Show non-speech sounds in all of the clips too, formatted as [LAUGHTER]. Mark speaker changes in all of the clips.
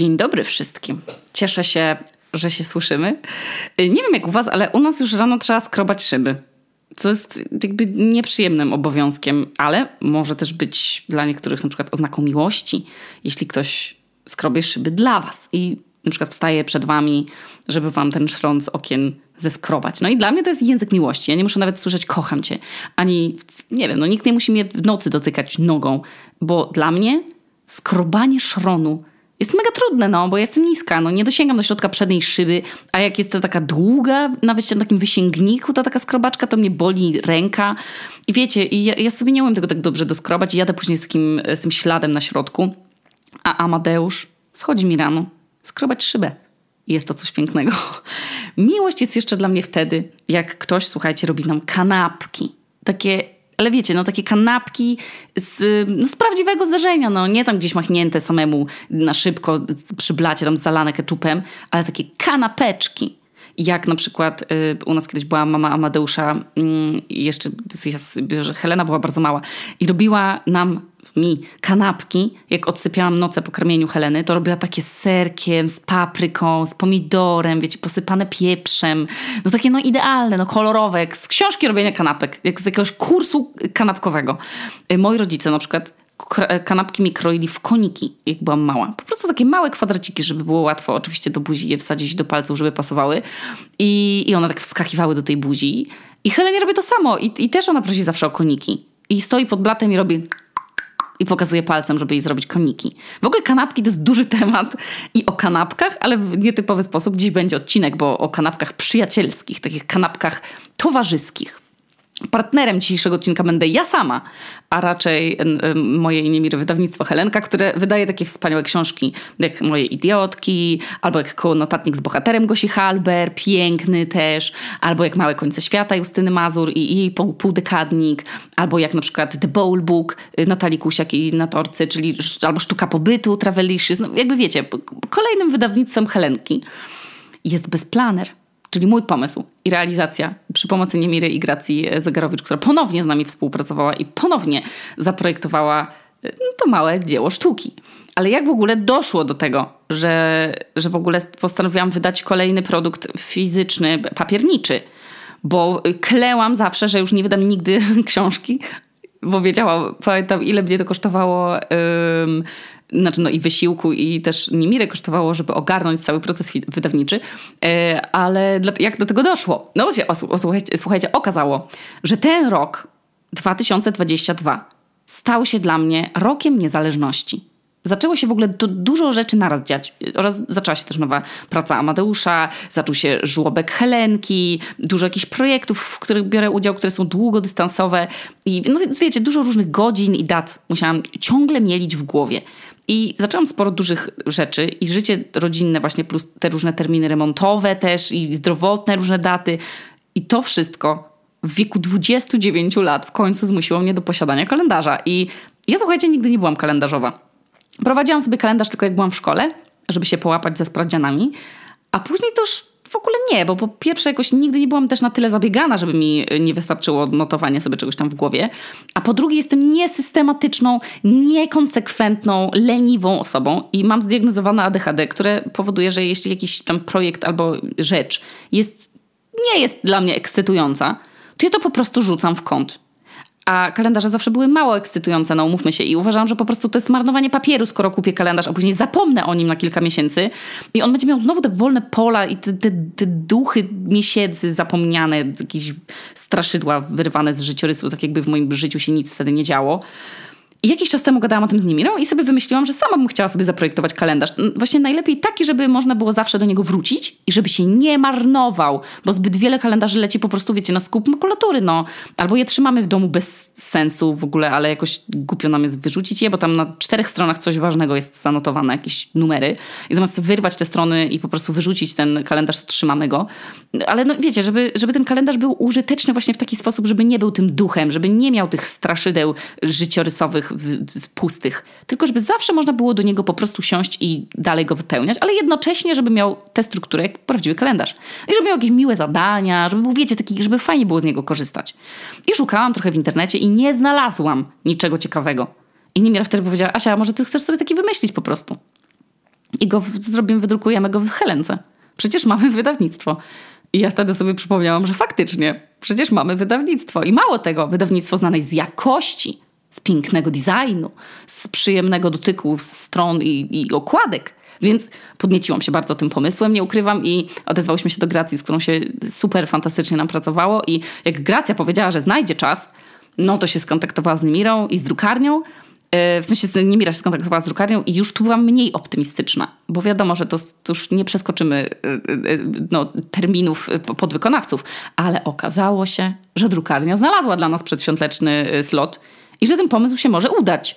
Speaker 1: Dzień dobry wszystkim. Cieszę się, że się słyszymy. Nie wiem jak u was, ale u nas już rano trzeba skrobać szyby. Co jest jakby nieprzyjemnym obowiązkiem, ale może też być dla niektórych na przykład oznaką miłości, jeśli ktoś skrobie szyby dla was i na przykład wstaje przed wami, żeby wam ten szron z okien zeskrobać. No i dla mnie to jest język miłości. Ja nie muszę nawet słyszeć kocham cię. Ani, nie wiem, no nikt nie musi mnie w nocy dotykać nogą, bo dla mnie skrobanie szronu jest mega trudne, no, bo jestem niska, no nie dosięgam do środka przedniej szyby, a jak jest to taka długa, nawet na takim wysięgniku, ta taka skrobaczka, to mnie boli ręka. I wiecie, i ja, ja sobie nie umiem tego tak dobrze doskrobać i jadę później z, takim, z tym śladem na środku, a Amadeusz schodzi mi rano skrobać szybę. Jest to coś pięknego. [LAUGHS] Miłość jest jeszcze dla mnie wtedy, jak ktoś, słuchajcie, robi nam kanapki. Takie ale wiecie, no takie kanapki z, no, z prawdziwego zdarzenia, no nie tam gdzieś machnięte samemu na szybko przy blacie tam zalane keczupem, ale takie kanapeczki. Jak na przykład y, u nas kiedyś była mama Amadeusza, y, jeszcze Helena była bardzo mała i robiła nam mi kanapki, jak odsypiałam noce po karmieniu Heleny, to robiła takie z serkiem, z papryką, z pomidorem, wiecie, posypane pieprzem. No takie no idealne, no kolorowe, jak z książki robienia kanapek, jak z jakiegoś kursu kanapkowego. Y, moi rodzice na przykład kanapki mi kroili w koniki, jak byłam mała. Po prostu takie małe kwadraciki, żeby było łatwo oczywiście do buzi je wsadzić do palców, żeby pasowały. I, i one tak wskakiwały do tej buzi. I Helenie robi to samo. I, I też ona prosi zawsze o koniki. I stoi pod blatem i robi i pokazuje palcem, żeby jej zrobić koniki. W ogóle kanapki to jest duży temat i o kanapkach, ale w nietypowy sposób. Dziś będzie odcinek, bo o kanapkach przyjacielskich, takich kanapkach towarzyskich. Partnerem dzisiejszego odcinka będę ja sama, a raczej moje imię wydawnictwo Helenka, które wydaje takie wspaniałe książki jak Moje idiotki, albo jak Koło notatnik z bohaterem Gosi Halber, piękny też, albo jak Małe końce świata Justyny Mazur i jej półdekadnik, albo jak na przykład The Bowl Book y, Natalii Kusiak i Natorcy, czyli albo Sztuka Pobytu Travelicious, no jakby wiecie, kolejnym wydawnictwem Helenki jest Bezplaner czyli mój pomysł i realizacja przy pomocy Niemiry i Gracji Zegarowicz, która ponownie z nami współpracowała i ponownie zaprojektowała no, to małe dzieło sztuki. Ale jak w ogóle doszło do tego, że, że w ogóle postanowiłam wydać kolejny produkt fizyczny, papierniczy? Bo klełam zawsze, że już nie wydam nigdy [LAUGHS] książki, bo wiedziałam, pamiętam ile mnie to kosztowało znaczy no i wysiłku i też niemirę kosztowało, żeby ogarnąć cały proces wydawniczy, e, ale jak do tego doszło? No się, słuchajcie, słuchajcie, okazało, że ten rok 2022 stał się dla mnie rokiem niezależności. Zaczęło się w ogóle dużo rzeczy naraz dziać. Oraz zaczęła się też nowa praca Amadeusza, zaczął się żłobek Helenki, dużo jakichś projektów, w których biorę udział, które są długodystansowe. I no wiecie, dużo różnych godzin i dat musiałam ciągle mielić w głowie. I zaczęłam sporo dużych rzeczy i życie rodzinne właśnie plus te różne terminy remontowe też i zdrowotne różne daty. I to wszystko w wieku 29 lat w końcu zmusiło mnie do posiadania kalendarza. I ja słuchajcie, nigdy nie byłam kalendarzowa. Prowadziłam sobie kalendarz tylko jak byłam w szkole, żeby się połapać ze sprawdzianami, a później to już w ogóle nie, bo po pierwsze jakoś nigdy nie byłam też na tyle zabiegana, żeby mi nie wystarczyło notowanie sobie czegoś tam w głowie, a po drugie jestem niesystematyczną, niekonsekwentną, leniwą osobą i mam zdiagnozowane ADHD, które powoduje, że jeśli jakiś tam projekt albo rzecz jest, nie jest dla mnie ekscytująca, to ja to po prostu rzucam w kąt a kalendarze zawsze były mało ekscytujące, no umówmy się. I uważam, że po prostu to jest marnowanie papieru, skoro kupię kalendarz, a później zapomnę o nim na kilka miesięcy i on będzie miał znowu te wolne pola i te, te, te duchy miesięcy zapomniane, jakieś straszydła wyrwane z życiorysu, tak jakby w moim życiu się nic wtedy nie działo. I jakiś czas temu gadałam o tym z Nimirą i sobie wymyśliłam, że sama bym chciała sobie zaprojektować kalendarz. Właśnie najlepiej taki, żeby można było zawsze do niego wrócić i żeby się nie marnował, bo zbyt wiele kalendarzy leci po prostu, wiecie, na skup makulatury, no. Albo je trzymamy w domu bez sensu w ogóle, ale jakoś głupio nam jest wyrzucić je, bo tam na czterech stronach coś ważnego jest zanotowane, jakieś numery. I zamiast wyrwać te strony i po prostu wyrzucić ten kalendarz, to trzymamy go. Ale no wiecie, żeby, żeby ten kalendarz był użyteczny właśnie w taki sposób, żeby nie był tym duchem, żeby nie miał tych straszydeł życiorysowych pustych, tylko żeby zawsze można było do niego po prostu siąść i dalej go wypełniać, ale jednocześnie, żeby miał tę strukturę jak prawdziwy kalendarz. I żeby miał jakieś miłe zadania, żeby był, wiecie, taki, żeby fajnie było z niego korzystać. I szukałam trochę w internecie i nie znalazłam niczego ciekawego. I Nimira wtedy powiedziała, Asia, może ty chcesz sobie taki wymyślić po prostu. i go zrobimy, wydrukujemy go w Helence. Przecież mamy wydawnictwo. I ja wtedy sobie przypomniałam, że faktycznie, przecież mamy wydawnictwo. I mało tego, wydawnictwo znane z jakości, z pięknego designu, z przyjemnego dotyku stron i, i okładek. Więc podnieciłam się bardzo tym pomysłem, nie ukrywam, i odezwałyśmy się do Gracji, z którą się super fantastycznie nam pracowało. I jak Gracja powiedziała, że znajdzie czas, no to się skontaktowała z Nimirą i z drukarnią. E, w sensie Nimira się skontaktowała z drukarnią i już tu byłam mniej optymistyczna, bo wiadomo, że to, to już nie przeskoczymy e, e, no, terminów podwykonawców, ale okazało się, że drukarnia znalazła dla nas przedświąteczny slot i że ten pomysł się może udać.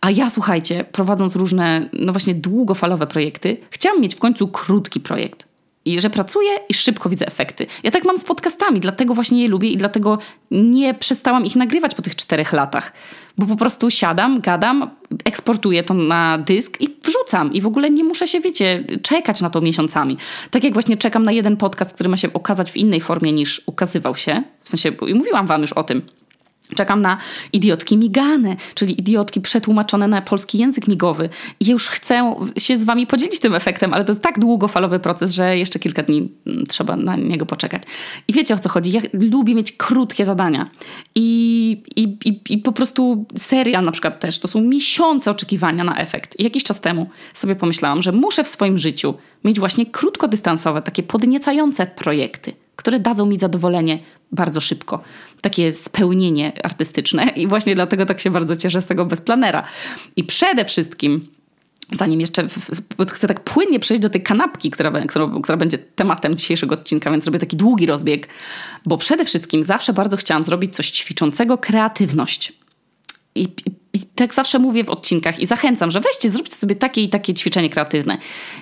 Speaker 1: A ja, słuchajcie, prowadząc różne, no właśnie długofalowe projekty, chciałam mieć w końcu krótki projekt. I że pracuję i szybko widzę efekty. Ja tak mam z podcastami, dlatego właśnie je lubię i dlatego nie przestałam ich nagrywać po tych czterech latach. Bo po prostu siadam, gadam, eksportuję to na dysk i wrzucam. I w ogóle nie muszę się, wiecie, czekać na to miesiącami. Tak jak właśnie czekam na jeden podcast, który ma się okazać w innej formie niż ukazywał się. W sensie, mówiłam wam już o tym Czekam na idiotki migane, czyli idiotki przetłumaczone na polski język migowy. I już chcę się z wami podzielić tym efektem, ale to jest tak długofalowy proces, że jeszcze kilka dni mm, trzeba na niego poczekać. I wiecie o co chodzi? Ja lubię mieć krótkie zadania. I, i, i, i po prostu serial na przykład też. To są miesiące oczekiwania na efekt. I jakiś czas temu sobie pomyślałam, że muszę w swoim życiu mieć właśnie krótkodystansowe, takie podniecające projekty które dadzą mi zadowolenie bardzo szybko. Takie spełnienie artystyczne [LAUGHS] i właśnie dlatego tak się bardzo cieszę z tego bezplanera. I przede wszystkim zanim jeszcze chcę tak płynnie przejść do tej kanapki, która, która, która, będzie tematem dzisiejszego odcinka, więc zrobię taki długi rozbieg, bo przede wszystkim zawsze bardzo chciałam zrobić coś ćwiczącego kreatywność. I, i, I, tak zawsze mówię w odcinkach i zachęcam, że weźcie, zróbcie sobie takie i takie ćwiczenie kreatywne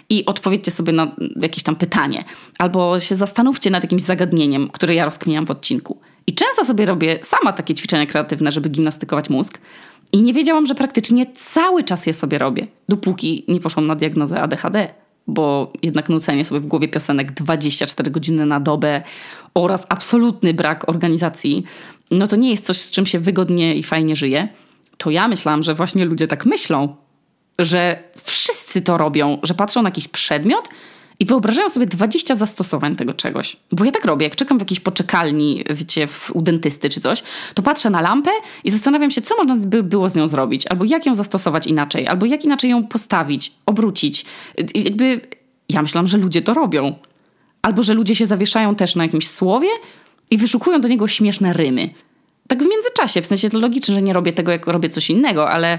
Speaker 1: i odpowiedzcie sobie na jakieś tam pytanie. Albo się zastanówcie nad jakimś zagadnieniem, które ja rozkminiam w odcinku. I często sobie robię sama takie ćwiczenia kreatywne, żeby gimnastykować mózg. I nie wiedziałam, że praktycznie cały czas je sobie robię, dopóki nie poszłam na diagnozę ADHD, bo jednak nucenie sobie w głowie piosenek 24 godziny na dobę oraz absolutny brak organizacji, no to nie jest coś, z czym się wygodnie i fajnie żyje to ja myślałam, że właśnie ludzie tak myślą, że wszyscy to robią, że patrzą na jakiś przedmiot i wyobrażają sobie 20 zastosowań tego czegoś. Bo ja tak robię, jak czekam w jakiejś poczekalni, wiecie, w, u dentysty czy coś, to patrzę na lampę i zastanawiam się, co można by było z nią zrobić, albo jak ją zastosować inaczej, albo jak inaczej ją postawić, obrócić. Jakby ja myślałam, że ludzie to robią. Albo że ludzie się zawieszają też na jakimś słowie i wyszukują do niego śmieszne rymy tak w międzyczasie, w sensie to logiczne, że nie robię tego, jak robię coś innego, ale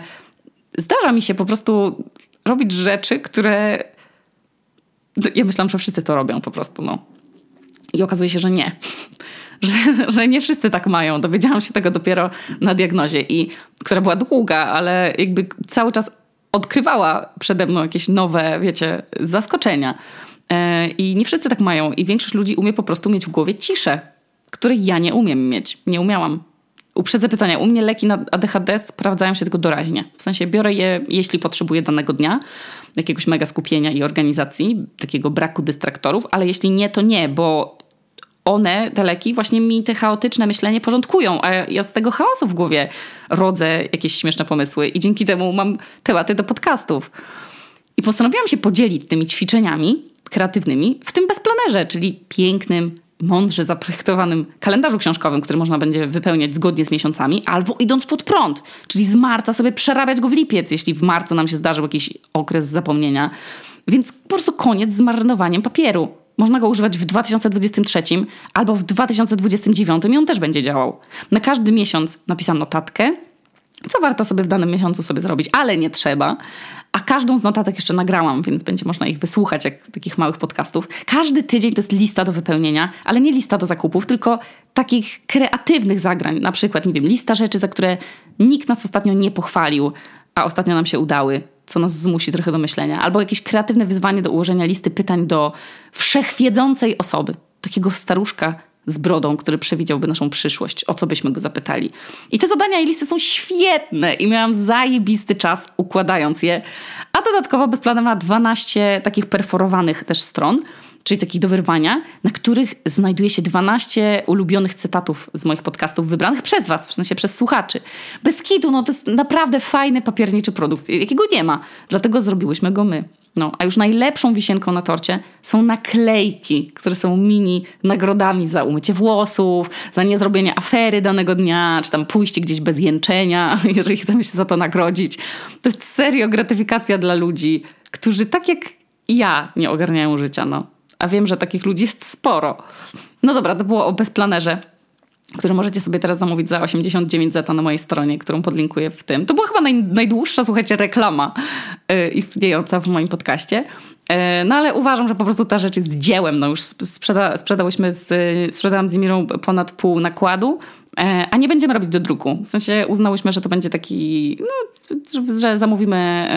Speaker 1: zdarza mi się po prostu robić rzeczy, które ja myślałam, że wszyscy to robią po prostu, no. I okazuje się, że nie. [LAUGHS] Że, że nie wszyscy tak mają. Dowiedziałam się tego dopiero na diagnozie, i, która była długa, ale jakby cały czas odkrywała przede mną jakieś nowe, wiecie, zaskoczenia. E, I nie wszyscy tak mają. I większość ludzi umie po prostu mieć w głowie ciszę, której ja nie umiem mieć. Nie umiałam. Uprzedzę pytania. U mnie leki na ADHD sprawdzają się tylko doraźnie. W sensie biorę je, jeśli potrzebuję danego dnia, jakiegoś mega skupienia i organizacji, takiego braku dystraktorów, ale jeśli nie, to nie, bo one, te leki, właśnie mi te chaotyczne myślenie porządkują, a ja z tego chaosu w głowie rodzę jakieś śmieszne pomysły i dzięki temu mam tematy do podcastów. I postanowiłam się podzielić tymi ćwiczeniami kreatywnymi w tym bezplanerze, czyli pięknym, mądrze zaprojektowanym kalendarzu książkowym, który można będzie wypełniać zgodnie z miesiącami, albo idąc pod prąd, czyli z marca sobie przerabiać go w lipiec, jeśli w marcu nam się zdarzył jakiś okres zapomnienia. Więc po prostu koniec z marnowaniem papieru. Można go używać w 2023 albo w 2029 i on też będzie działał. Na każdy miesiąc napisam notatkę, co warto sobie w danym miesiącu sobie zrobić, ale nie trzeba. A każdą z notatek jeszcze nagrałam, więc będzie można ich wysłuchać jak takich małych podcastów. Każdy tydzień to jest lista do wypełnienia, ale nie lista do zakupów, tylko takich kreatywnych zagrań. Na przykład, nie wiem, lista rzeczy, za które nikt nas ostatnio nie pochwalił, a ostatnio nam się udały, co nas zmusi trochę do myślenia. Albo jakieś kreatywne wyzwanie do ułożenia listy pytań do wszechwiedzącej osoby. Takiego staruszka z brodą, który przewidziałby naszą przyszłość, o co byśmy go zapytali. I te zadania i listy są świetne i miałam zajebisty czas układając je. A dodatkowo Bezplanem ma 12 takich perforowanych też stron, czyli takich do wyrwania, na których znajduje się 12 ulubionych cytatów z moich podcastów wybranych przez was, w sensie przez słuchaczy. Bez kitu, no to jest naprawdę fajny papierniczy produkt, jakiego nie ma. Dlatego zrobiłyśmy go my. No, a już najlepszą wisienką na torcie są naklejki, które są mini nagrodami za umycie włosów, za niezrobienie afery danego dnia, czy tam pójście gdzieś bez jęczenia, [LAUGHS] jeżeli chcemy się za to nagrodzić. To jest serio gratyfikacja dla ludzi, którzy tak jak ja nie ogarniają życia, no. A wiem, że takich ludzi jest sporo. No dobra, to było o bezplanerze który możecie sobie teraz zamówić za 89 zeta na mojej stronie, którą podlinkuję w tym. To była chyba naj, najdłuższa, słuchajcie, reklama yy, istniejąca w moim podcaście. Yy, no ale uważam, że po prostu ta rzecz jest dziełem. No już sprzeda, sprzedałyśmy z, sprzedałam z Emirą ponad pół nakładu, yy, a nie będziemy robić do druku. W sensie uznałyśmy, że to będzie taki, no, że zamówimy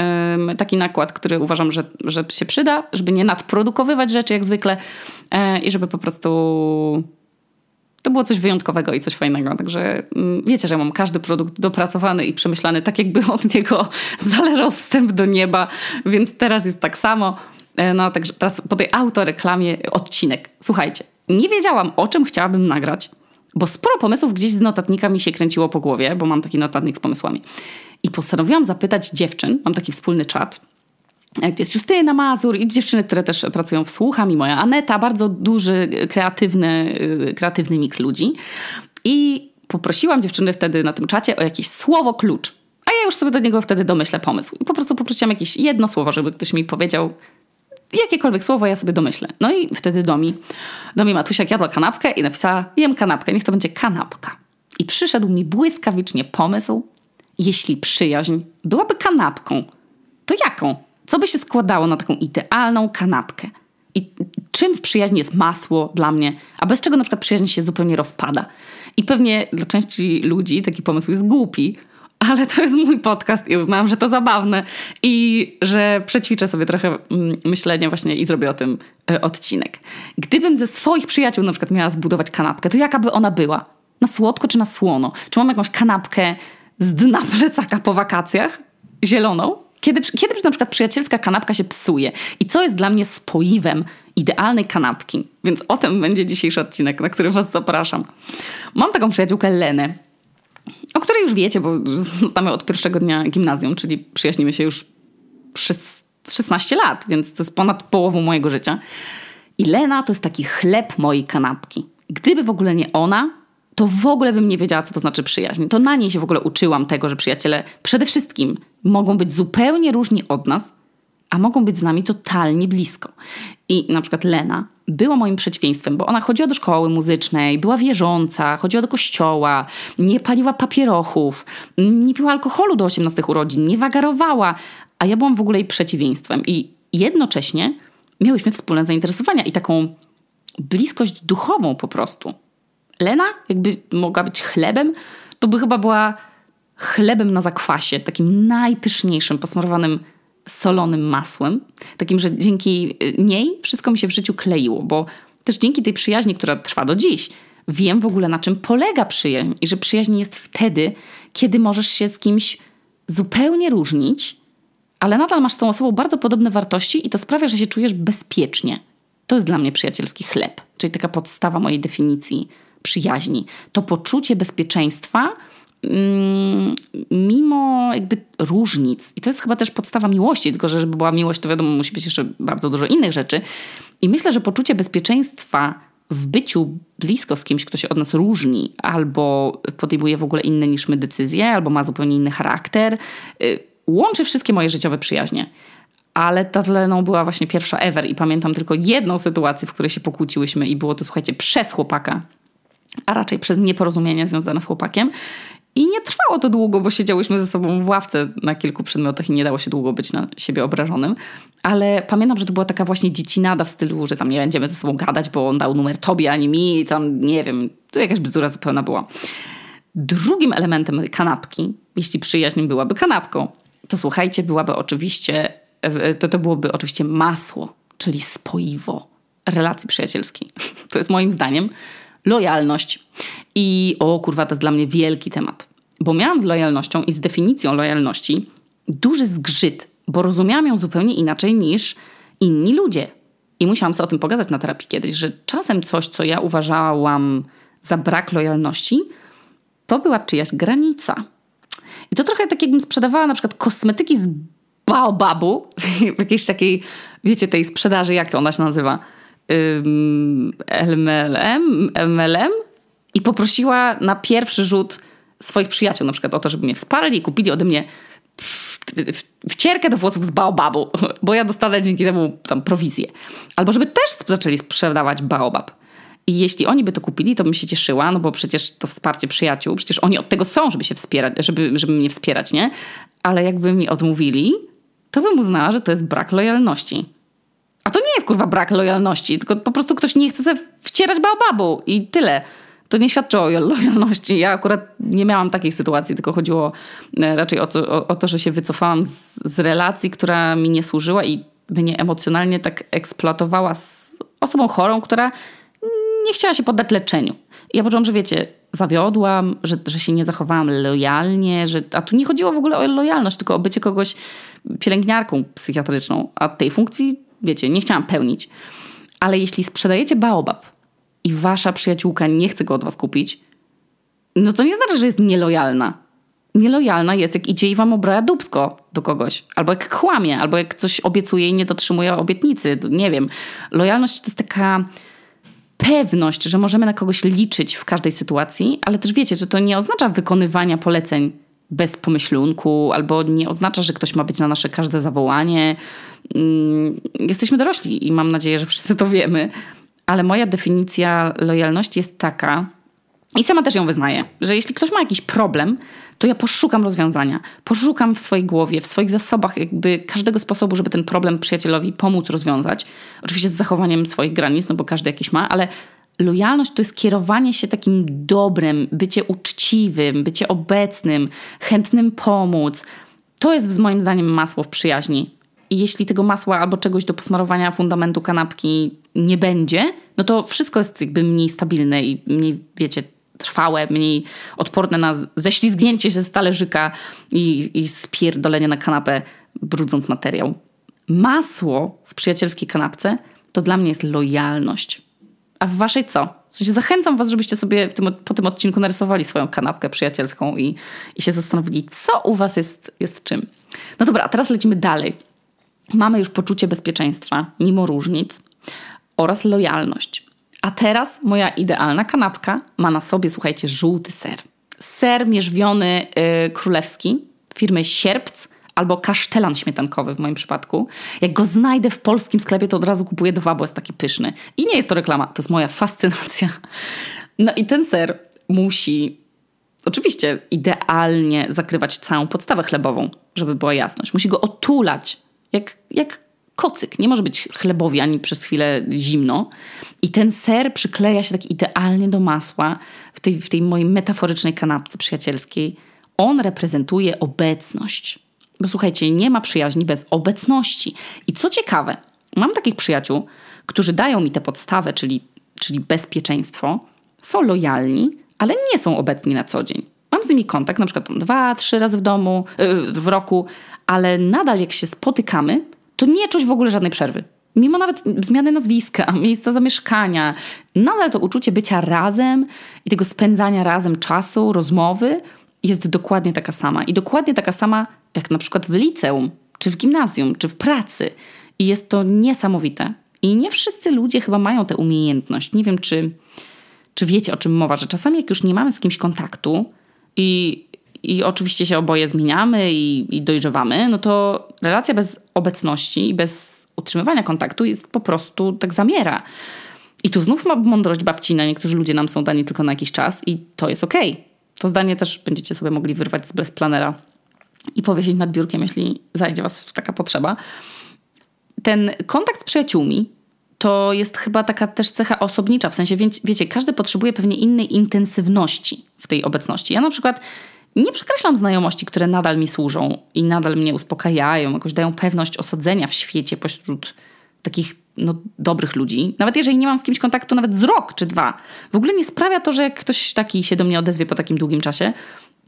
Speaker 1: taki nakład, który uważam, że, że się przyda, żeby nie nadprodukowywać rzeczy jak zwykle e, i żeby po prostu to było coś wyjątkowego i coś fajnego. Także mm, wiecie, że mam każdy produkt dopracowany i przemyślany tak, jakby [LAUGHS] od niego zależał wstęp do nieba, więc teraz jest tak samo. E, no, także teraz po tej autoreklamie odcinek. Słuchajcie, nie wiedziałam, o czym chciałabym nagrać, bo sporo pomysłów gdzieś z notatnika mi się kręciło po głowie, bo mam taki notatnik z pomysłami. I postanowiłam zapytać dziewczyn, mam taki wspólny czat, gdzie jest Justyna Mazur i dziewczyny, które też pracują w Słucham i moja Aneta, bardzo duży, kreatywny, kreatywny miks ludzi. I poprosiłam dziewczyny wtedy na tym czacie o jakieś słowo klucz. A ja już sobie do niego wtedy domyślę pomysł. I po prostu poprosiłam jakieś jedno słowo, żeby ktoś mi powiedział jakiekolwiek słowo, ja sobie domyślę. No i wtedy Domi, Domi Matusiak jadła kanapkę i napisała, jem kanapkę, niech to będzie kanapka. I przyszedł mi błyskawicznie pomysł, jeśli przyjaźń byłaby kanapką, to jaką? Co by się składało na taką idealną kanapkę? I czym w przyjaźni jest masło dla mnie, a bez czego na przykład przyjaźń się zupełnie rozpada? I pewnie dla części ludzi taki pomysł jest głupi, ale to jest mój podcast i uznałam, że to zabawne i że przećwiczę sobie trochę mm, myślenia właśnie i zrobię o tym e, odcinek. Gdybym ze swoich przyjaciół na przykład miała zbudować kanapkę, to jaka by ona była? Na słodko czy na słono? Czy mam jakąś kanapkę z dna [LAUGHS] plecaka po wakacjach? Zieloną? Kiedy, kiedy na przykład przyjacielska kanapka się psuje i co jest dla mnie spoiwem idealnej kanapki. Więc o tym będzie dzisiejszy odcinek, na który was zapraszam. Mam taką przyjaciółkę Lenę, o której już wiecie, bo [LAUGHS] znamy od pierwszego dnia gimnazjum, czyli przyjaźnimy się już przez 16 lat, więc to jest ponad połową mojego życia. I Lena to jest taki chleb mojej kanapki. Gdyby w ogóle nie ona, to w ogóle bym nie wiedziała, co to znaczy przyjaźń. To na niej się w ogóle uczyłam tego, że przyjaciele przede wszystkim mogą być zupełnie różni od nas, a mogą być z nami totalnie blisko. I na przykład Lena była moim przeciwieństwem, bo ona chodziła do szkoły muzycznej, była wierząca, chodziła do kościoła, nie paliła papierochów, nie piła alkoholu do 18 urodzin, nie wagarowała, a ja byłam w ogóle jej przeciwieństwem. I jednocześnie miałyśmy wspólne zainteresowania i taką bliskość duchową po prostu. Lena, jakby mogła być chlebem, to by chyba była chlebem na zakwasie, takim najpyszniejszym, posmarowanym solonym masłem. Takim, że dzięki y, niej wszystko mi się w życiu kleiło, bo też dzięki tej przyjaźni, która trwa do dziś, wiem w ogóle na czym polega przyjaźń i że przyjaźń jest wtedy, kiedy możesz się z kimś zupełnie różnić, ale nadal masz z tą osobą bardzo podobne wartości i to sprawia, że się czujesz bezpiecznie. To jest dla mnie przyjacielski chleb, czyli taka podstawa mojej definicji przyjaźni. To poczucie bezpieczeństwa, mm, mimo jakby różnic. I to jest chyba też podstawa miłości, tylko że żeby była miłość, to wiadomo, musi być jeszcze bardzo dużo innych rzeczy. I myślę, że poczucie bezpieczeństwa w byciu blisko z kimś, kto się od nas różni, albo podejmuje w ogóle inne niż my decyzje, albo ma zupełnie inny charakter, y, łączy wszystkie moje życiowe przyjaźnie. Ale ta z Leną była właśnie pierwsza ever i pamiętam tylko jedną sytuację, w której się pokłóciłyśmy i było to, słuchajcie, przez chłopaka a raczej przez nieporozumienie związane z chłopakiem. I nie trwało to długo, bo siedziałyśmy ze sobą w ławce na kilku przedmiotach i nie dało się długo być na siebie obrażonym. Ale pamiętam, że to była taka właśnie dziecinada w stylu, że tam nie będziemy ze sobą gadać, bo on dał numer tobie, ani mi, tam nie wiem, to jakaś bzdura zupełna była. Drugim elementem kanapki, jeśli przyjaźń byłaby kanapką, to słuchajcie, byłaby oczywiście, to, to byłoby oczywiście masło, czyli spoiwo relacji przyjacielskiej. [LAUGHS] To jest moim zdaniem lojalność. I o kurwa, to jest dla mnie wielki temat. Bo miałam z lojalnością i z definicją lojalności duży zgrzyt, bo rozumiałam ją zupełnie inaczej niż inni ludzie. I musiałam sobie o tym pogadać na terapii kiedyś, że czasem coś, co ja uważałam za brak lojalności, to była czyjaś granica. I to trochę tak, jakbym sprzedawała na przykład kosmetyki z baobabu [LAUGHS] jakiejś takiej, wiecie, tej sprzedaży, jak ona się nazywa? MLM, MLM i poprosiła na pierwszy rzut swoich przyjaciół na przykład o to, żeby mnie wsparli i kupili ode mnie wcierkę do włosów z baobabu, [LAUGHS] bo ja dostanę dzięki temu tam prowizję. Albo żeby też zaczęli sprzedawać baobab. I jeśli oni by to kupili, to bym się cieszyła, no bo przecież to wsparcie przyjaciół, przecież oni od tego są, żeby się wspierać, żeby, żeby mnie wspierać, nie? Ale jakby mi odmówili, to bym uznała, że to jest brak lojalności. A to nie jest kurwa brak lojalności, tylko po prostu ktoś nie chce sobie wcierać baobabu i tyle to nie świadczy o lojalności. Ja akurat nie miałam takiej sytuacji, tylko chodziło e, raczej o to, o, o to że się wycofałam z, z, relacji, która mi nie służyła i mnie emocjonalnie tak eksploatowała z osobą chorą, która nie chciała się poddać leczeniu. I ja poczułam, że wiecie, zawiodłam, że, że się nie zachowałam lojalnie, że, a tu nie chodziło w ogóle o lojalność, tylko o bycie kogoś pielęgniarką psychiatryczną, a tej funkcji, wiecie, nie chciałam pełnić. Ale jeśli sprzedajecie baobab, i wasza przyjaciółka nie chce go od was kupić, no to nie znaczy, że jest nielojalna. Nielojalna jest, jak idzie i wam obraja dubsko do kogoś. Albo jak kłamie, albo jak coś obiecuje i nie dotrzymuje obietnicy. Nie wiem. Lojalność to jest taka pewność, że możemy na kogoś liczyć w każdej sytuacji, ale też wiecie, że to nie oznacza wykonywania poleceń bez pomyślunku, albo nie oznacza, że ktoś ma być na nasze każde zawołanie. Mm, jesteśmy dorośli i mam nadzieję, że wszyscy to wiemy, ale moja definicja lojalności jest taka, i sama też ją wyznaję, że jeśli ktoś ma jakiś problem, to ja poszukam rozwiązania. Poszukam w swojej głowie, w swoich zasobach, jakby każdego sposobu, żeby ten problem przyjacielowi pomóc rozwiązać. Oczywiście z zachowaniem swoich granic, no bo każdy jakiś ma, ale lojalność to jest kierowanie się takim dobrem, bycie uczciwym, bycie obecnym, chętnym pomóc. To jest moim zdaniem masło w przyjaźni. Jeśli tego masła albo czegoś do posmarowania fundamentu kanapki nie będzie, no to wszystko jest jakby mniej stabilne i mniej, wiecie, trwałe, mniej odporne na ześlizgnięcie się z talerzyka i, i spierdolenie na kanapę, brudząc materiał. Masło w przyjacielskiej kanapce to dla mnie jest lojalność. A w waszej co? W sensie zachęcam was, żebyście sobie tym, po tym odcinku narysowali swoją kanapkę przyjacielską i, i się zastanowili, co u was jest, jest czym. No dobra, a teraz lecimy dalej. Mamy już poczucie bezpieczeństwa, mimo różnic, oraz lojalność. A teraz moja idealna kanapka ma na sobie, słuchajcie, żółty ser. Ser mierzwiony yy, królewski firmy Sierpc albo kasztelan śmietankowy w moim przypadku. Jak go znajdę w polskim sklepie, to od razu kupuję dwa, bo jest taki pyszny. I nie jest to reklama, to jest moja fascynacja. No i ten ser musi oczywiście idealnie zakrywać całą podstawę chlebową, żeby była jasność. Musi go otulać jak, jak kocyk. Nie może być chlebowi ani przez chwilę zimno. I ten ser przykleja się tak idealnie do masła w tej, w tej mojej metaforycznej kanapce przyjacielskiej. On reprezentuje obecność. Bo słuchajcie, nie ma przyjaźni bez obecności. I co ciekawe, mam takich przyjaciół, którzy dają mi tę podstawę, czyli, czyli bezpieczeństwo, są lojalni, ale nie są obecni na co dzień. Mam z nimi kontakt, na przykład dwa, trzy razy w domu, yy, w roku, ale nadal jak się spotykamy, to nie czuć w ogóle żadnej przerwy. Mimo nawet zmiany nazwiska, [LAUGHS] miejsca zamieszkania, nadal to uczucie bycia razem i tego spędzania razem czasu, rozmowy jest dokładnie taka sama. I dokładnie taka sama jak na przykład w liceum, czy w gimnazjum, czy w pracy. I jest to niesamowite. I nie wszyscy ludzie chyba mają tę umiejętność. Nie wiem, czy, czy wiecie o czym mowa, że czasami jak już nie mamy z kimś kontaktu i i oczywiście się oboje zmieniamy i, i dojrzewamy, no to relacja bez obecności i bez utrzymywania kontaktu jest po prostu tak zamiera. I tu znów ma mądrość babcina. Niektórzy ludzie nam są dani tylko na jakiś czas i to jest okej. Okay. To zdanie też będziecie sobie mogli wyrwać z bezplanera i powiesić nad biurkiem, jeśli zajdzie was taka potrzeba. Ten kontakt z przyjaciółmi to jest chyba taka też cecha osobnicza, w sensie, wie, wiecie, każdy potrzebuje pewnie innej intensywności w tej obecności. Ja na przykład nie przekreślam znajomości, które nadal mi służą i nadal mnie uspokajają, jakoś dają pewność osadzenia w świecie pośród takich no, dobrych ludzi. Nawet jeżeli nie mam z kimś kontaktu nawet z rok czy dwa. W ogóle nie sprawia to, że jak ktoś taki się do mnie odezwie po takim długim czasie,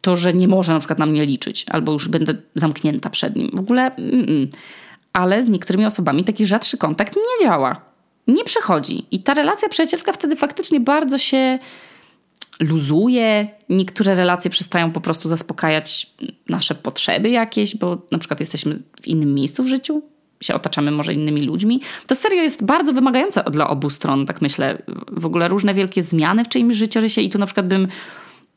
Speaker 1: to, że nie może na przykład na mnie liczyć, albo już będę zamknięta przed nim. W ogóle, mm, mm. ale z niektórymi osobami taki rzadszy kontakt nie działa. Nie przechodzi. I ta relacja przyjacielska wtedy faktycznie bardzo się luzuje, niektóre relacje przestają po prostu zaspokajać nasze potrzeby jakieś, bo na przykład jesteśmy w innym miejscu w życiu. się otaczamy może innymi ludźmi. To serio jest bardzo wymagające dla obu stron, tak myślę. W ogóle różne wielkie zmiany w czyimś życiorysie i tu na przykład bym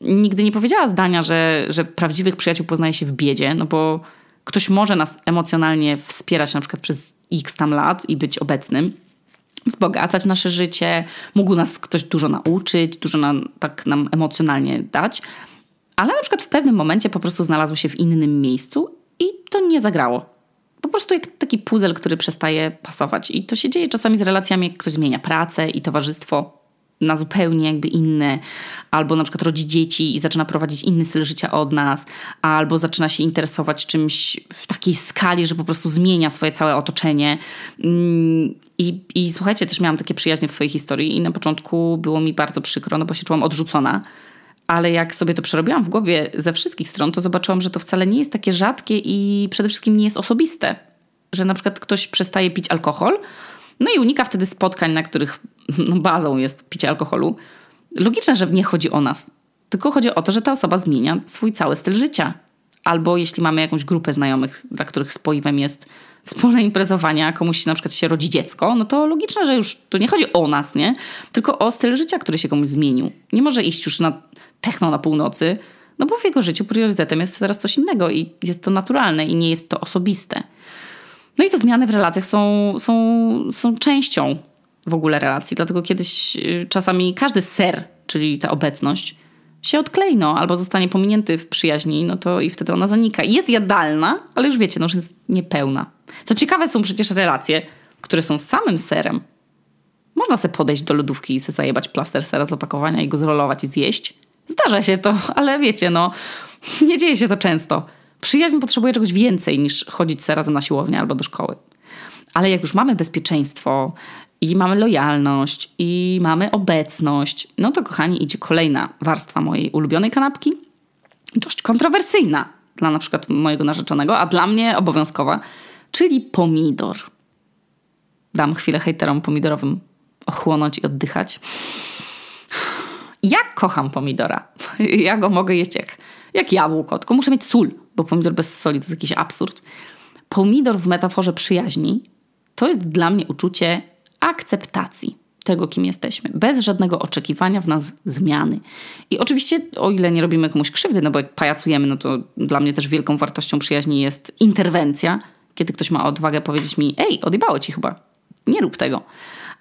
Speaker 1: nigdy nie powiedziała zdania, że, że prawdziwych przyjaciół poznaje się w biedzie, no bo ktoś może nas emocjonalnie wspierać na przykład przez x tam lat i być obecnym, wzbogacać nasze życie, mógł nas ktoś dużo nauczyć, dużo nam, tak nam emocjonalnie dać, ale na przykład w pewnym momencie po prostu znalazł się w innym miejscu i to nie zagrało. Po prostu jak taki puzzle, który przestaje pasować. I to się dzieje czasami z relacjami, jak ktoś zmienia pracę i towarzystwo na zupełnie jakby inne, albo na przykład rodzi dzieci i zaczyna prowadzić inny styl życia od nas, albo zaczyna się interesować czymś w takiej skali, że po prostu zmienia swoje całe otoczenie. Mm, I, i słuchajcie, też miałam takie przyjaźnie w swojej historii i na początku było mi bardzo przykro, no bo się czułam odrzucona. Ale jak sobie to przerobiłam w głowie ze wszystkich stron, to zobaczyłam, że to wcale nie jest takie rzadkie i przede wszystkim nie jest osobiste. Że na przykład ktoś przestaje pić alkohol, no i unika wtedy spotkań, na których no, bazą jest picie alkoholu. Logiczne, że nie chodzi o nas, tylko chodzi o to, że ta osoba zmienia swój cały styl życia. Albo jeśli mamy jakąś grupę znajomych, dla których spoiwem jest wspólne imprezowanie, a komuś na przykład się rodzi dziecko, no to logiczne, że już to nie chodzi o nas, nie? Tylko o styl życia, który się komuś zmienił. Nie może iść już na techno na północy, no bo w jego życiu priorytetem jest teraz coś innego i jest to naturalne i nie jest to osobiste. No i te zmiany w relacjach są, są, są częścią w ogóle relacji, dlatego kiedyś y, czasami każdy ser, czyli ta obecność, się odklei, no, albo zostanie pominięty w przyjaźni, no to i wtedy ona zanika. Jest jadalna, ale już wiecie, no, że jest niepełna. Co ciekawe są przecież relacje, które są samym serem. Można sobie podejść do lodówki i sobie zajebać plaster sera z opakowania i go zrolować i zjeść. Zdarza się to, [LAUGHS] ale wiecie, no, nie dzieje się to często. Przyjaźń potrzebuje czegoś więcej niż chodzić sobie razem na siłownię albo do szkoły. Ale jak już mamy bezpieczeństwo i mamy lojalność i mamy obecność, no to kochani, idzie kolejna warstwa mojej ulubionej kanapki. Dość kontrowersyjna dla na przykład mojego narzeczonego, a dla mnie obowiązkowa, czyli pomidor. Dam chwilę hejterom pomidorowym ochłonąć i oddychać. Ja kocham pomidora. [LAUGHS] Ja go mogę jeść jak, jak jabłko, tylko muszę mieć sól, bo pomidor bez soli to jest jakiś absurd. Pomidor w metaforze przyjaźni to jest dla mnie uczucie akceptacji tego, kim jesteśmy, bez żadnego oczekiwania w nas zmiany. I oczywiście, o ile nie robimy komuś krzywdy, no bo jak pajacujemy, no to dla mnie też wielką wartością przyjaźni jest interwencja, kiedy ktoś ma odwagę powiedzieć mi, ej, odjebało ci chyba, nie rób tego.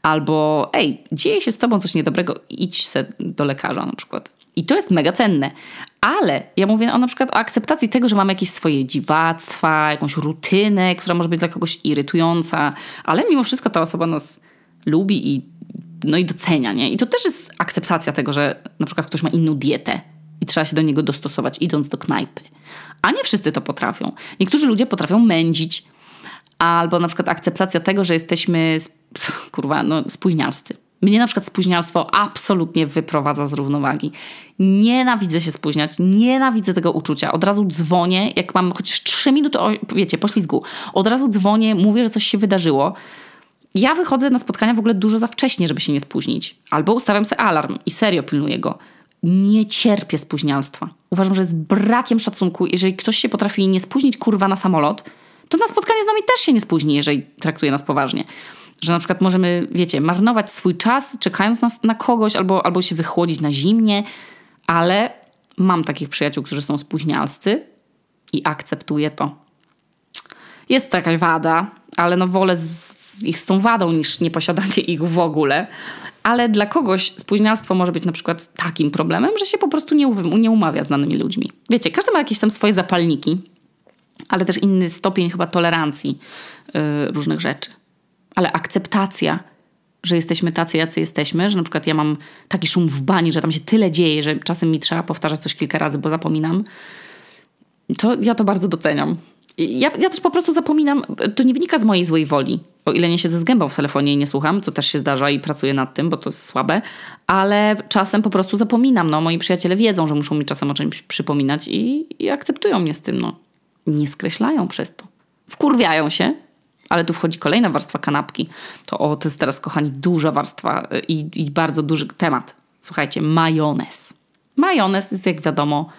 Speaker 1: Albo ej, dzieje się z tobą coś niedobrego, idź se do lekarza na przykład. I to jest mega cenne. Ale ja mówię o na przykład o akceptacji tego, że mamy jakieś swoje dziwactwa, jakąś rutynę, która może być dla kogoś irytująca, ale mimo wszystko ta osoba nas lubi i, no i docenia, nie? I to też jest akceptacja tego, że na przykład ktoś ma inną dietę i trzeba się do niego dostosować, idąc do knajpy. A nie wszyscy to potrafią. Niektórzy ludzie potrafią mędzić, albo na przykład akceptacja tego, że jesteśmy, kurwa, no, spóźnialscy. Mnie na przykład spóźnialstwo absolutnie wyprowadza z równowagi. Nienawidzę się spóźniać, nienawidzę tego uczucia. Od razu dzwonię, jak mam chociaż 3 minuty, wiecie, poślizgu. Od razu dzwonię, mówię, że coś się wydarzyło. Ja wychodzę na spotkania w ogóle dużo za wcześnie, żeby się nie spóźnić. Albo ustawiam sobie alarm i serio pilnuję go. Nie cierpię spóźnialstwa. Uważam, że jest brakiem szacunku. Jeżeli ktoś się potrafi nie spóźnić kurwa na samolot, to na spotkanie z nami też się nie spóźni, jeżeli traktuje nas poważnie. Że na przykład możemy, wiecie, marnować swój czas, czekając na, na kogoś, albo, albo się wychłodzić na zimnie, ale mam takich przyjaciół, którzy są spóźnialscy i akceptuję to. Jest to jakaś wada, ale no wolę z ich z tą wadą niż nieposiadanie ich w ogóle. Ale dla kogoś spóźnialstwo może być na przykład takim problemem, że się po prostu nie, nie umawia z danymi ludźmi. Wiecie, każdy ma jakieś tam swoje zapalniki, ale też inny stopień chyba tolerancji yy, różnych rzeczy. Ale akceptacja, że jesteśmy tacy, jacy jesteśmy, że na przykład ja mam taki szum w bani, że tam się tyle dzieje, że czasem mi trzeba powtarzać coś kilka razy, bo zapominam, to ja to bardzo doceniam. Ja, ja też po prostu zapominam, to nie wynika z mojej złej woli. O ile nie siedzę z gębą w telefonie i nie słucham, co też się zdarza i pracuję nad tym, bo to jest słabe, ale czasem po prostu zapominam. No, moi przyjaciele wiedzą, że muszą mi czasem o czymś przypominać i, i akceptują mnie z tym. No. Nie skreślają przez to. Wkurwiają się, ale tu wchodzi kolejna warstwa kanapki. To o, to jest teraz, kochani, duża warstwa y, i, i bardzo duży temat. Słuchajcie, majonez. Majonez jest, jak wiadomo,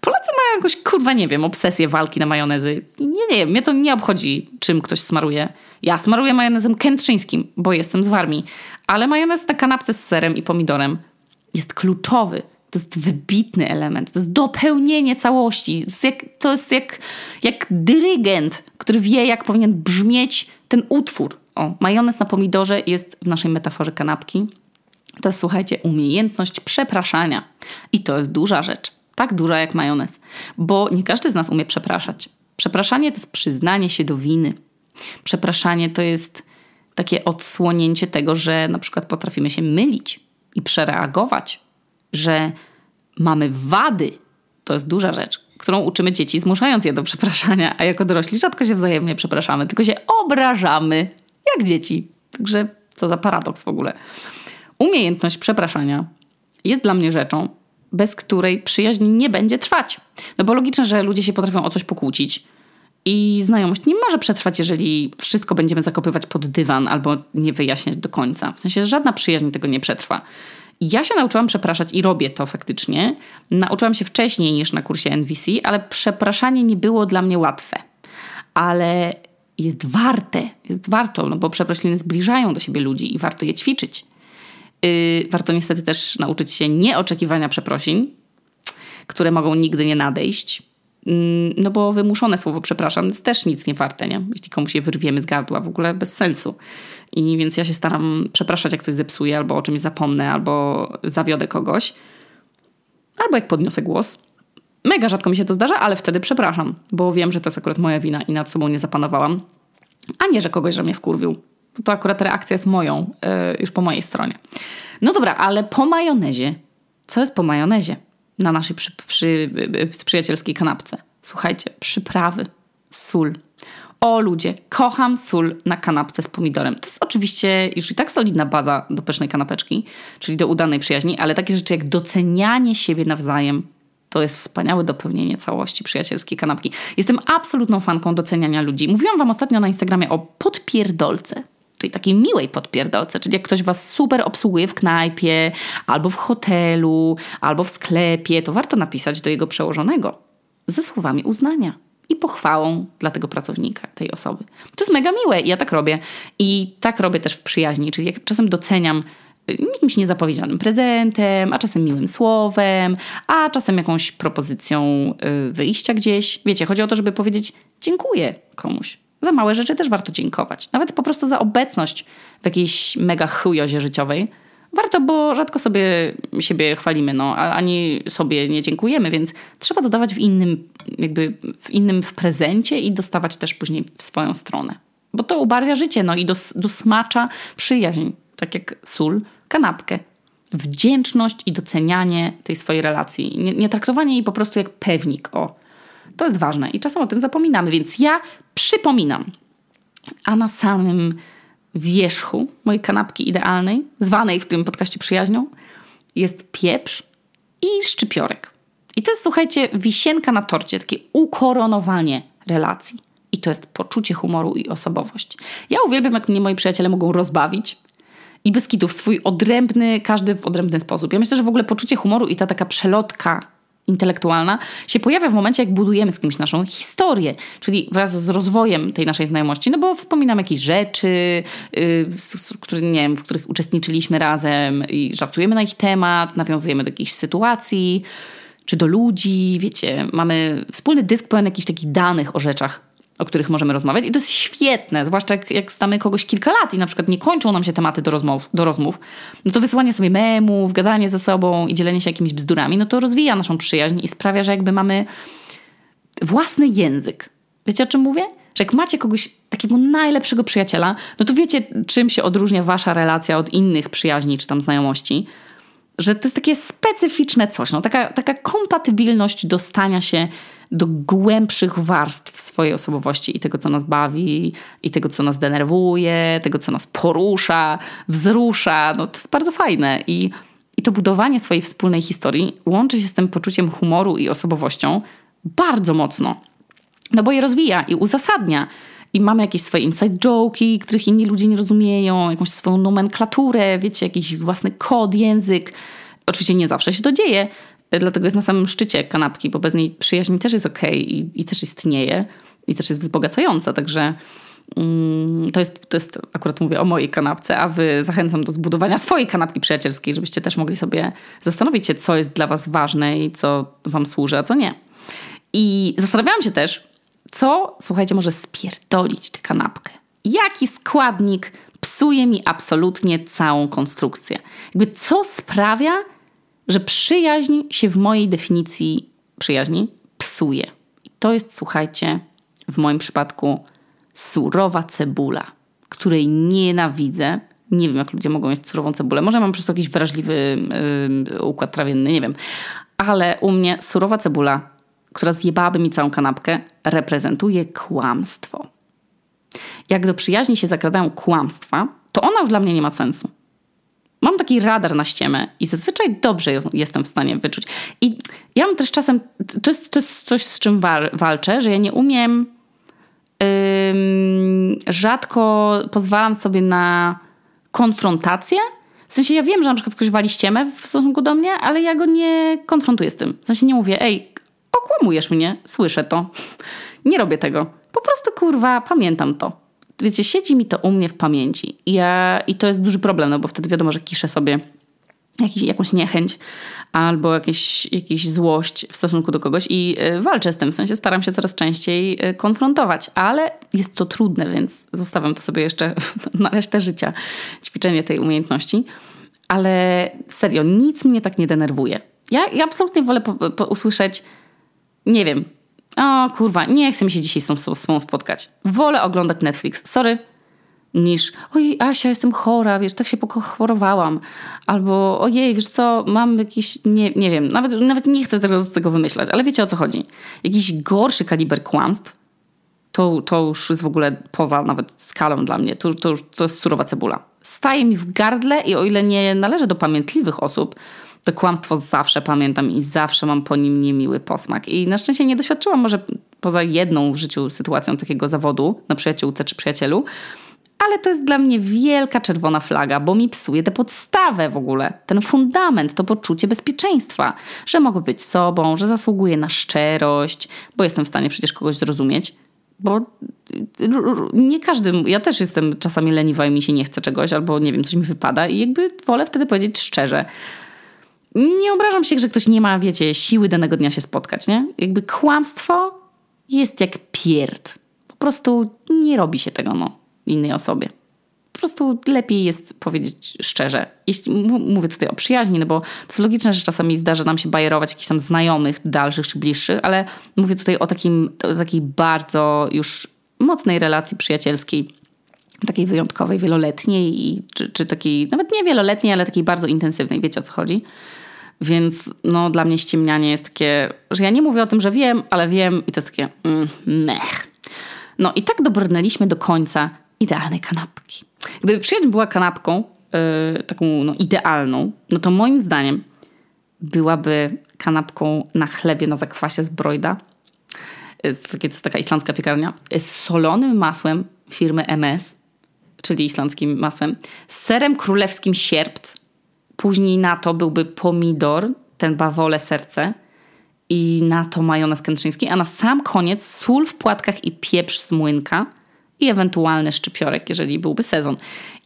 Speaker 1: Polacy mają jakoś, kurwa, nie wiem, obsesję walki na majonezy. Nie, nie, mnie to nie obchodzi, czym ktoś smaruje. Ja smaruję majonezem kętrzyńskim, bo jestem z Warmii. Ale majonez na kanapce z serem i pomidorem jest kluczowy. To jest wybitny element. To jest dopełnienie całości. To jest jak, to jest jak, jak dyrygent, który wie, jak powinien brzmieć ten utwór. O, majonez na pomidorze jest w naszej metaforze kanapki. To jest, słuchajcie, umiejętność przepraszania. I to jest duża rzecz. Tak duża jak majonez. Bo nie każdy z nas umie przepraszać. Przepraszanie to jest przyznanie się do winy. Przepraszanie to jest takie odsłonięcie tego, że na przykład potrafimy się mylić i przereagować, że mamy wady. To jest duża rzecz, którą uczymy dzieci, zmuszając je do przepraszania, a jako dorośli rzadko się wzajemnie przepraszamy, tylko się obrażamy, jak dzieci. Także co za paradoks w ogóle. Umiejętność przepraszania jest dla mnie rzeczą, bez której przyjaźń nie będzie trwać. No bo logiczne, że ludzie się potrafią o coś pokłócić. I znajomość nie może przetrwać, jeżeli wszystko będziemy zakopywać pod dywan albo nie wyjaśniać do końca. W sensie żadna przyjaźń tego nie przetrwa. Ja się nauczyłam przepraszać i robię to faktycznie. Nauczyłam się wcześniej niż na kursie NVC, ale przepraszanie nie było dla mnie łatwe. Ale jest warte, jest warto, no bo przeprosiny zbliżają do siebie ludzi i warto je ćwiczyć. Yy, warto niestety też nauczyć się nieoczekiwania przeprosin, które mogą nigdy nie nadejść. Yy, no bo wymuszone słowo przepraszam jest też nic nie warte, nie? Jeśli komuś je wyrwiemy z gardła, w ogóle bez sensu. I więc ja się staram przepraszać, jak coś zepsuję, albo o czymś zapomnę, albo zawiodę kogoś, albo jak podniosę głos. Mega rzadko mi się to zdarza, ale wtedy przepraszam, bo wiem, że to jest akurat moja wina i nad sobą nie zapanowałam. A nie, że kogoś, że mnie wkurwił. To akurat reakcja jest moją, yy, już po mojej stronie. No dobra, ale po majonezie. Co jest po majonezie na naszej przy, przy, przy, przyjacielskiej kanapce? Słuchajcie, przyprawy, sól. O ludzie, kocham sól na kanapce z pomidorem. To jest oczywiście już i tak solidna baza do pysznej kanapeczki, czyli do udanej przyjaźni, ale takie rzeczy jak docenianie siebie nawzajem, to jest wspaniałe dopełnienie całości przyjacielskiej kanapki. Jestem absolutną fanką doceniania ludzi. Mówiłam wam ostatnio na Instagramie o podpierdolce czyli takiej miłej podpierdolce, czyli jak ktoś was super obsługuje w knajpie, albo w hotelu, albo w sklepie, to warto napisać do jego przełożonego ze słowami uznania i pochwałą dla tego pracownika, tej osoby. To jest mega miłe i ja tak robię. I tak robię też w przyjaźni, czyli jak czasem doceniam y, jakimś niezapowiedzianym prezentem, a czasem miłym słowem, a czasem jakąś propozycją y, wyjścia gdzieś. Wiecie, chodzi o to, żeby powiedzieć dziękuję komuś. Za małe rzeczy też warto dziękować. Nawet po prostu za obecność w jakiejś mega chujozie życiowej. Warto, bo rzadko sobie siebie chwalimy, no, ani sobie nie dziękujemy, więc trzeba dodawać w innym, jakby w innym w prezencie i dostawać też później w swoją stronę. Bo to ubarwia życie, no i dos, dosmacza przyjaźń, tak jak sól, kanapkę. Wdzięczność i docenianie tej swojej relacji. Nie, nie traktowanie jej po prostu jak pewnik, o to jest ważne i czasem o tym zapominamy, więc ja przypominam. A na samym wierzchu mojej kanapki idealnej, zwanej w tym podcaście przyjaźnią, jest pieprz i szczypiorek. I to jest, słuchajcie, wisienka na torcie, takie ukoronowanie relacji. I to jest poczucie humoru i osobowość. Ja uwielbiam, jak mnie moi przyjaciele mogą rozbawić i bez kitów swój odrębny, każdy w odrębny sposób. Ja myślę, że w ogóle poczucie humoru i ta taka przelotka intelektualna się pojawia w momencie, jak budujemy z kimś naszą historię, czyli wraz z rozwojem tej naszej znajomości, no bo wspominam jakieś rzeczy, yy, które, nie wiem, w których uczestniczyliśmy razem i żartujemy na ich temat, nawiązujemy do jakichś sytuacji, czy do ludzi, wiecie, mamy wspólny dysk pełen jakichś takich danych o rzeczach, o których możemy rozmawiać i to jest świetne, zwłaszcza jak, jak stamy kogoś kilka lat i na przykład nie kończą nam się tematy do rozmów, do rozmów, no to wysyłanie sobie memów, gadanie ze sobą i dzielenie się jakimiś bzdurami, no to rozwija naszą przyjaźń i sprawia, że jakby mamy własny język. Wiecie o czym mówię? Że jak macie kogoś takiego najlepszego przyjaciela, no to wiecie czym się odróżnia wasza relacja od innych przyjaźni czy tam znajomości, że to jest takie specyficzne coś, no taka, taka kompatybilność dostania się do głębszych warstw swojej osobowości i tego, co nas bawi, i tego, co nas denerwuje, tego, co nas porusza, wzrusza. No, to jest bardzo fajne. I, I to budowanie swojej wspólnej historii łączy się z tym poczuciem humoru i osobowością bardzo mocno. No bo je rozwija i uzasadnia. I mamy jakieś swoje inside joke'i, których inni ludzie nie rozumieją, jakąś swoją nomenklaturę, wiecie, jakiś własny kod, język. Oczywiście nie zawsze się to dzieje, dlatego jest na samym szczycie kanapki, bo bez niej przyjaźń też jest okay i, i też istnieje i też jest wzbogacająca, także mm, to jest, to jest, akurat mówię o mojej kanapce, a wy zachęcam do zbudowania swojej kanapki przyjacielskiej, żebyście też mogli sobie zastanowić się, co jest dla was ważne i co wam służy, a co nie. I zastanawiałam się też, co, słuchajcie, może spierdolić tę kanapkę. Jaki składnik psuje mi absolutnie całą konstrukcję? Jakby co sprawia, że przyjaźń się w mojej definicji przyjaźni psuje? I to jest, słuchajcie, w moim przypadku surowa cebula, której nienawidzę. Nie wiem, jak ludzie mogą jeść surową cebulę. Może mam po prostu jakiś wrażliwy yy, układ trawienny, nie wiem. Ale u mnie surowa cebula która zjebałaby mi całą kanapkę, reprezentuje kłamstwo. Jak do przyjaźni się zakradają kłamstwa, to ona już dla mnie nie ma sensu. Mam taki radar na ściemę i zazwyczaj dobrze jestem w stanie wyczuć. I ja mam też czasem, to jest, to jest coś, z czym wal, walczę, że ja nie umiem, yy, rzadko pozwalam sobie na konfrontację. W sensie ja wiem, że na przykład ktoś wali ściemę w stosunku do mnie, ale ja go nie konfrontuję z tym. W sensie nie mówię, ej, okłamujesz mnie, słyszę to. Nie robię tego. Po prostu kurwa, pamiętam to. Wiecie, siedzi mi to u mnie w pamięci. I, ja, i to jest duży problem, no bo wtedy wiadomo, że kiszę sobie jakiś, jakąś niechęć albo jakieś, jakieś złość w stosunku do kogoś i y, walczę z tym. W sensie staram się coraz częściej y, konfrontować, ale jest to trudne, więc zostawiam to sobie jeszcze [LAUGHS] na resztę życia, ćwiczenie tej umiejętności. Ale serio, nic mnie tak nie denerwuje. Ja, ja absolutnie wolę po, po usłyszeć nie wiem. O kurwa, nie chcę mi się dzisiaj z tą sobą spotkać. Wolę oglądać Netflix. Sorry. Niż, ojej, Asia, jestem chora, wiesz, tak się pochorowałam. Albo, ojej, wiesz co, mam jakiś, nie, nie wiem, nawet, nawet nie chcę tego, z tego wymyślać, ale wiecie o co chodzi. Jakiś gorszy kaliber kłamstw, to, to już jest w ogóle poza nawet skalą dla mnie. To, to, to jest surowa cebula. Staje mi w gardle i o ile nie należę do pamiętliwych osób, to kłamstwo zawsze pamiętam i zawsze mam po nim niemiły posmak. I na szczęście nie doświadczyłam może poza jedną w życiu sytuacją takiego zawodu na przyjaciółce czy przyjacielu, ale to jest dla mnie wielka czerwona flaga, bo mi psuje tę podstawę w ogóle, ten fundament, to poczucie bezpieczeństwa, że mogę być sobą, że zasługuję na szczerość, bo jestem w stanie przecież kogoś zrozumieć. Bo nie każdy, ja też jestem czasami leniwa i mi się nie chce czegoś, albo nie wiem, coś mi wypada, i jakby wolę wtedy powiedzieć szczerze nie obrażam się, że ktoś nie ma, wiecie, siły danego dnia się spotkać, nie? Jakby kłamstwo jest jak pierd. Po prostu nie robi się tego, no, innej osobie. Po prostu lepiej jest powiedzieć szczerze. Jeśli, mówię tutaj o przyjaźni, no bo to jest logiczne, że czasami zdarza nam się bajerować jakichś tam znajomych, dalszych czy bliższych, ale mówię tutaj o, takim, o takiej bardzo już mocnej relacji przyjacielskiej, takiej wyjątkowej, wieloletniej, czy, czy takiej, nawet nie wieloletniej, ale takiej bardzo intensywnej. Wiecie o co chodzi? Więc no, dla mnie ściemnianie jest takie, że ja nie mówię o tym, że wiem, ale wiem i to jest takie mm, mech. No i tak dobrnęliśmy do końca idealnej kanapki. Gdyby przyjaźń była kanapką, yy, taką no, idealną, no to moim zdaniem byłaby kanapką na chlebie na zakwasie z Broida. To jest taka islandzka piekarnia. Z solonym masłem firmy MS, czyli islandzkim masłem, z serem królewskim sierpc, Później na to byłby pomidor, ten bawole serce i na to majonez kętrzyński, a na sam koniec sól w płatkach i pieprz z młynka i ewentualny szczypiorek, jeżeli byłby sezon.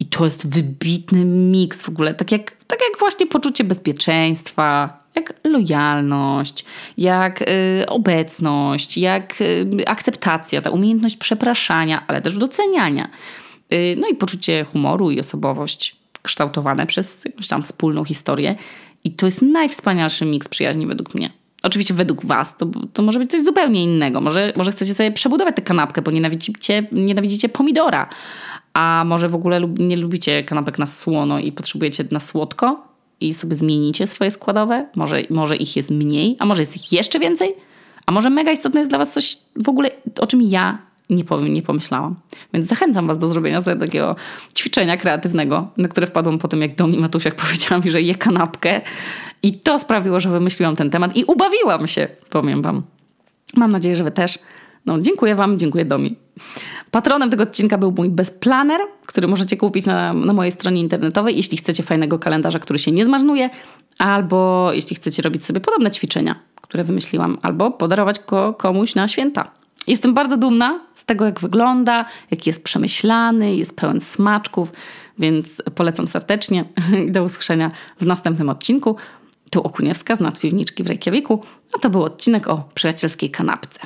Speaker 1: I to jest wybitny miks w ogóle, tak jak, tak jak właśnie poczucie bezpieczeństwa, jak lojalność, jak y, obecność, jak y, akceptacja, ta umiejętność przepraszania, ale też doceniania. Y, no i poczucie humoru i osobowość kształtowane przez jakąś tam wspólną historię. I to jest najwspanialszy miks przyjaźni według mnie. Oczywiście według was to, to może być coś zupełnie innego. Może, może chcecie sobie przebudować tę kanapkę, bo nienawidzicie, nienawidzicie pomidora. A może w ogóle lub, nie lubicie kanapek na słono i potrzebujecie na słodko i sobie zmienicie swoje składowe. Może, może ich jest mniej, a może jest ich jeszcze więcej. A może mega istotne jest dla was coś w ogóle, o czym ja nie, powiem, nie pomyślałam. Więc zachęcam Was do zrobienia sobie takiego ćwiczenia kreatywnego, na które wpadłam po tym, jak Domi Matusiak [LAUGHS] powiedziała mi, że je kanapkę. I to sprawiło, że wymyśliłam ten temat i ubawiłam się, powiem Wam. Mam nadzieję, że Wy też. No, dziękuję Wam, dziękuję Domi. Patronem tego odcinka był mój bezplaner, który możecie kupić na, na mojej stronie internetowej, jeśli chcecie fajnego kalendarza, który się nie zmarnuje, albo jeśli chcecie robić sobie podobne ćwiczenia, które wymyśliłam, albo podarować go komuś na święta. Jestem bardzo dumna z tego, jak wygląda, jaki jest przemyślany, jest pełen smaczków, więc polecam serdecznie. [LAUGHS] Do usłyszenia w następnym odcinku. Tu Okuniewska z nadpiwniczki w Reykjaviku, a to był odcinek o przyjacielskiej kanapce.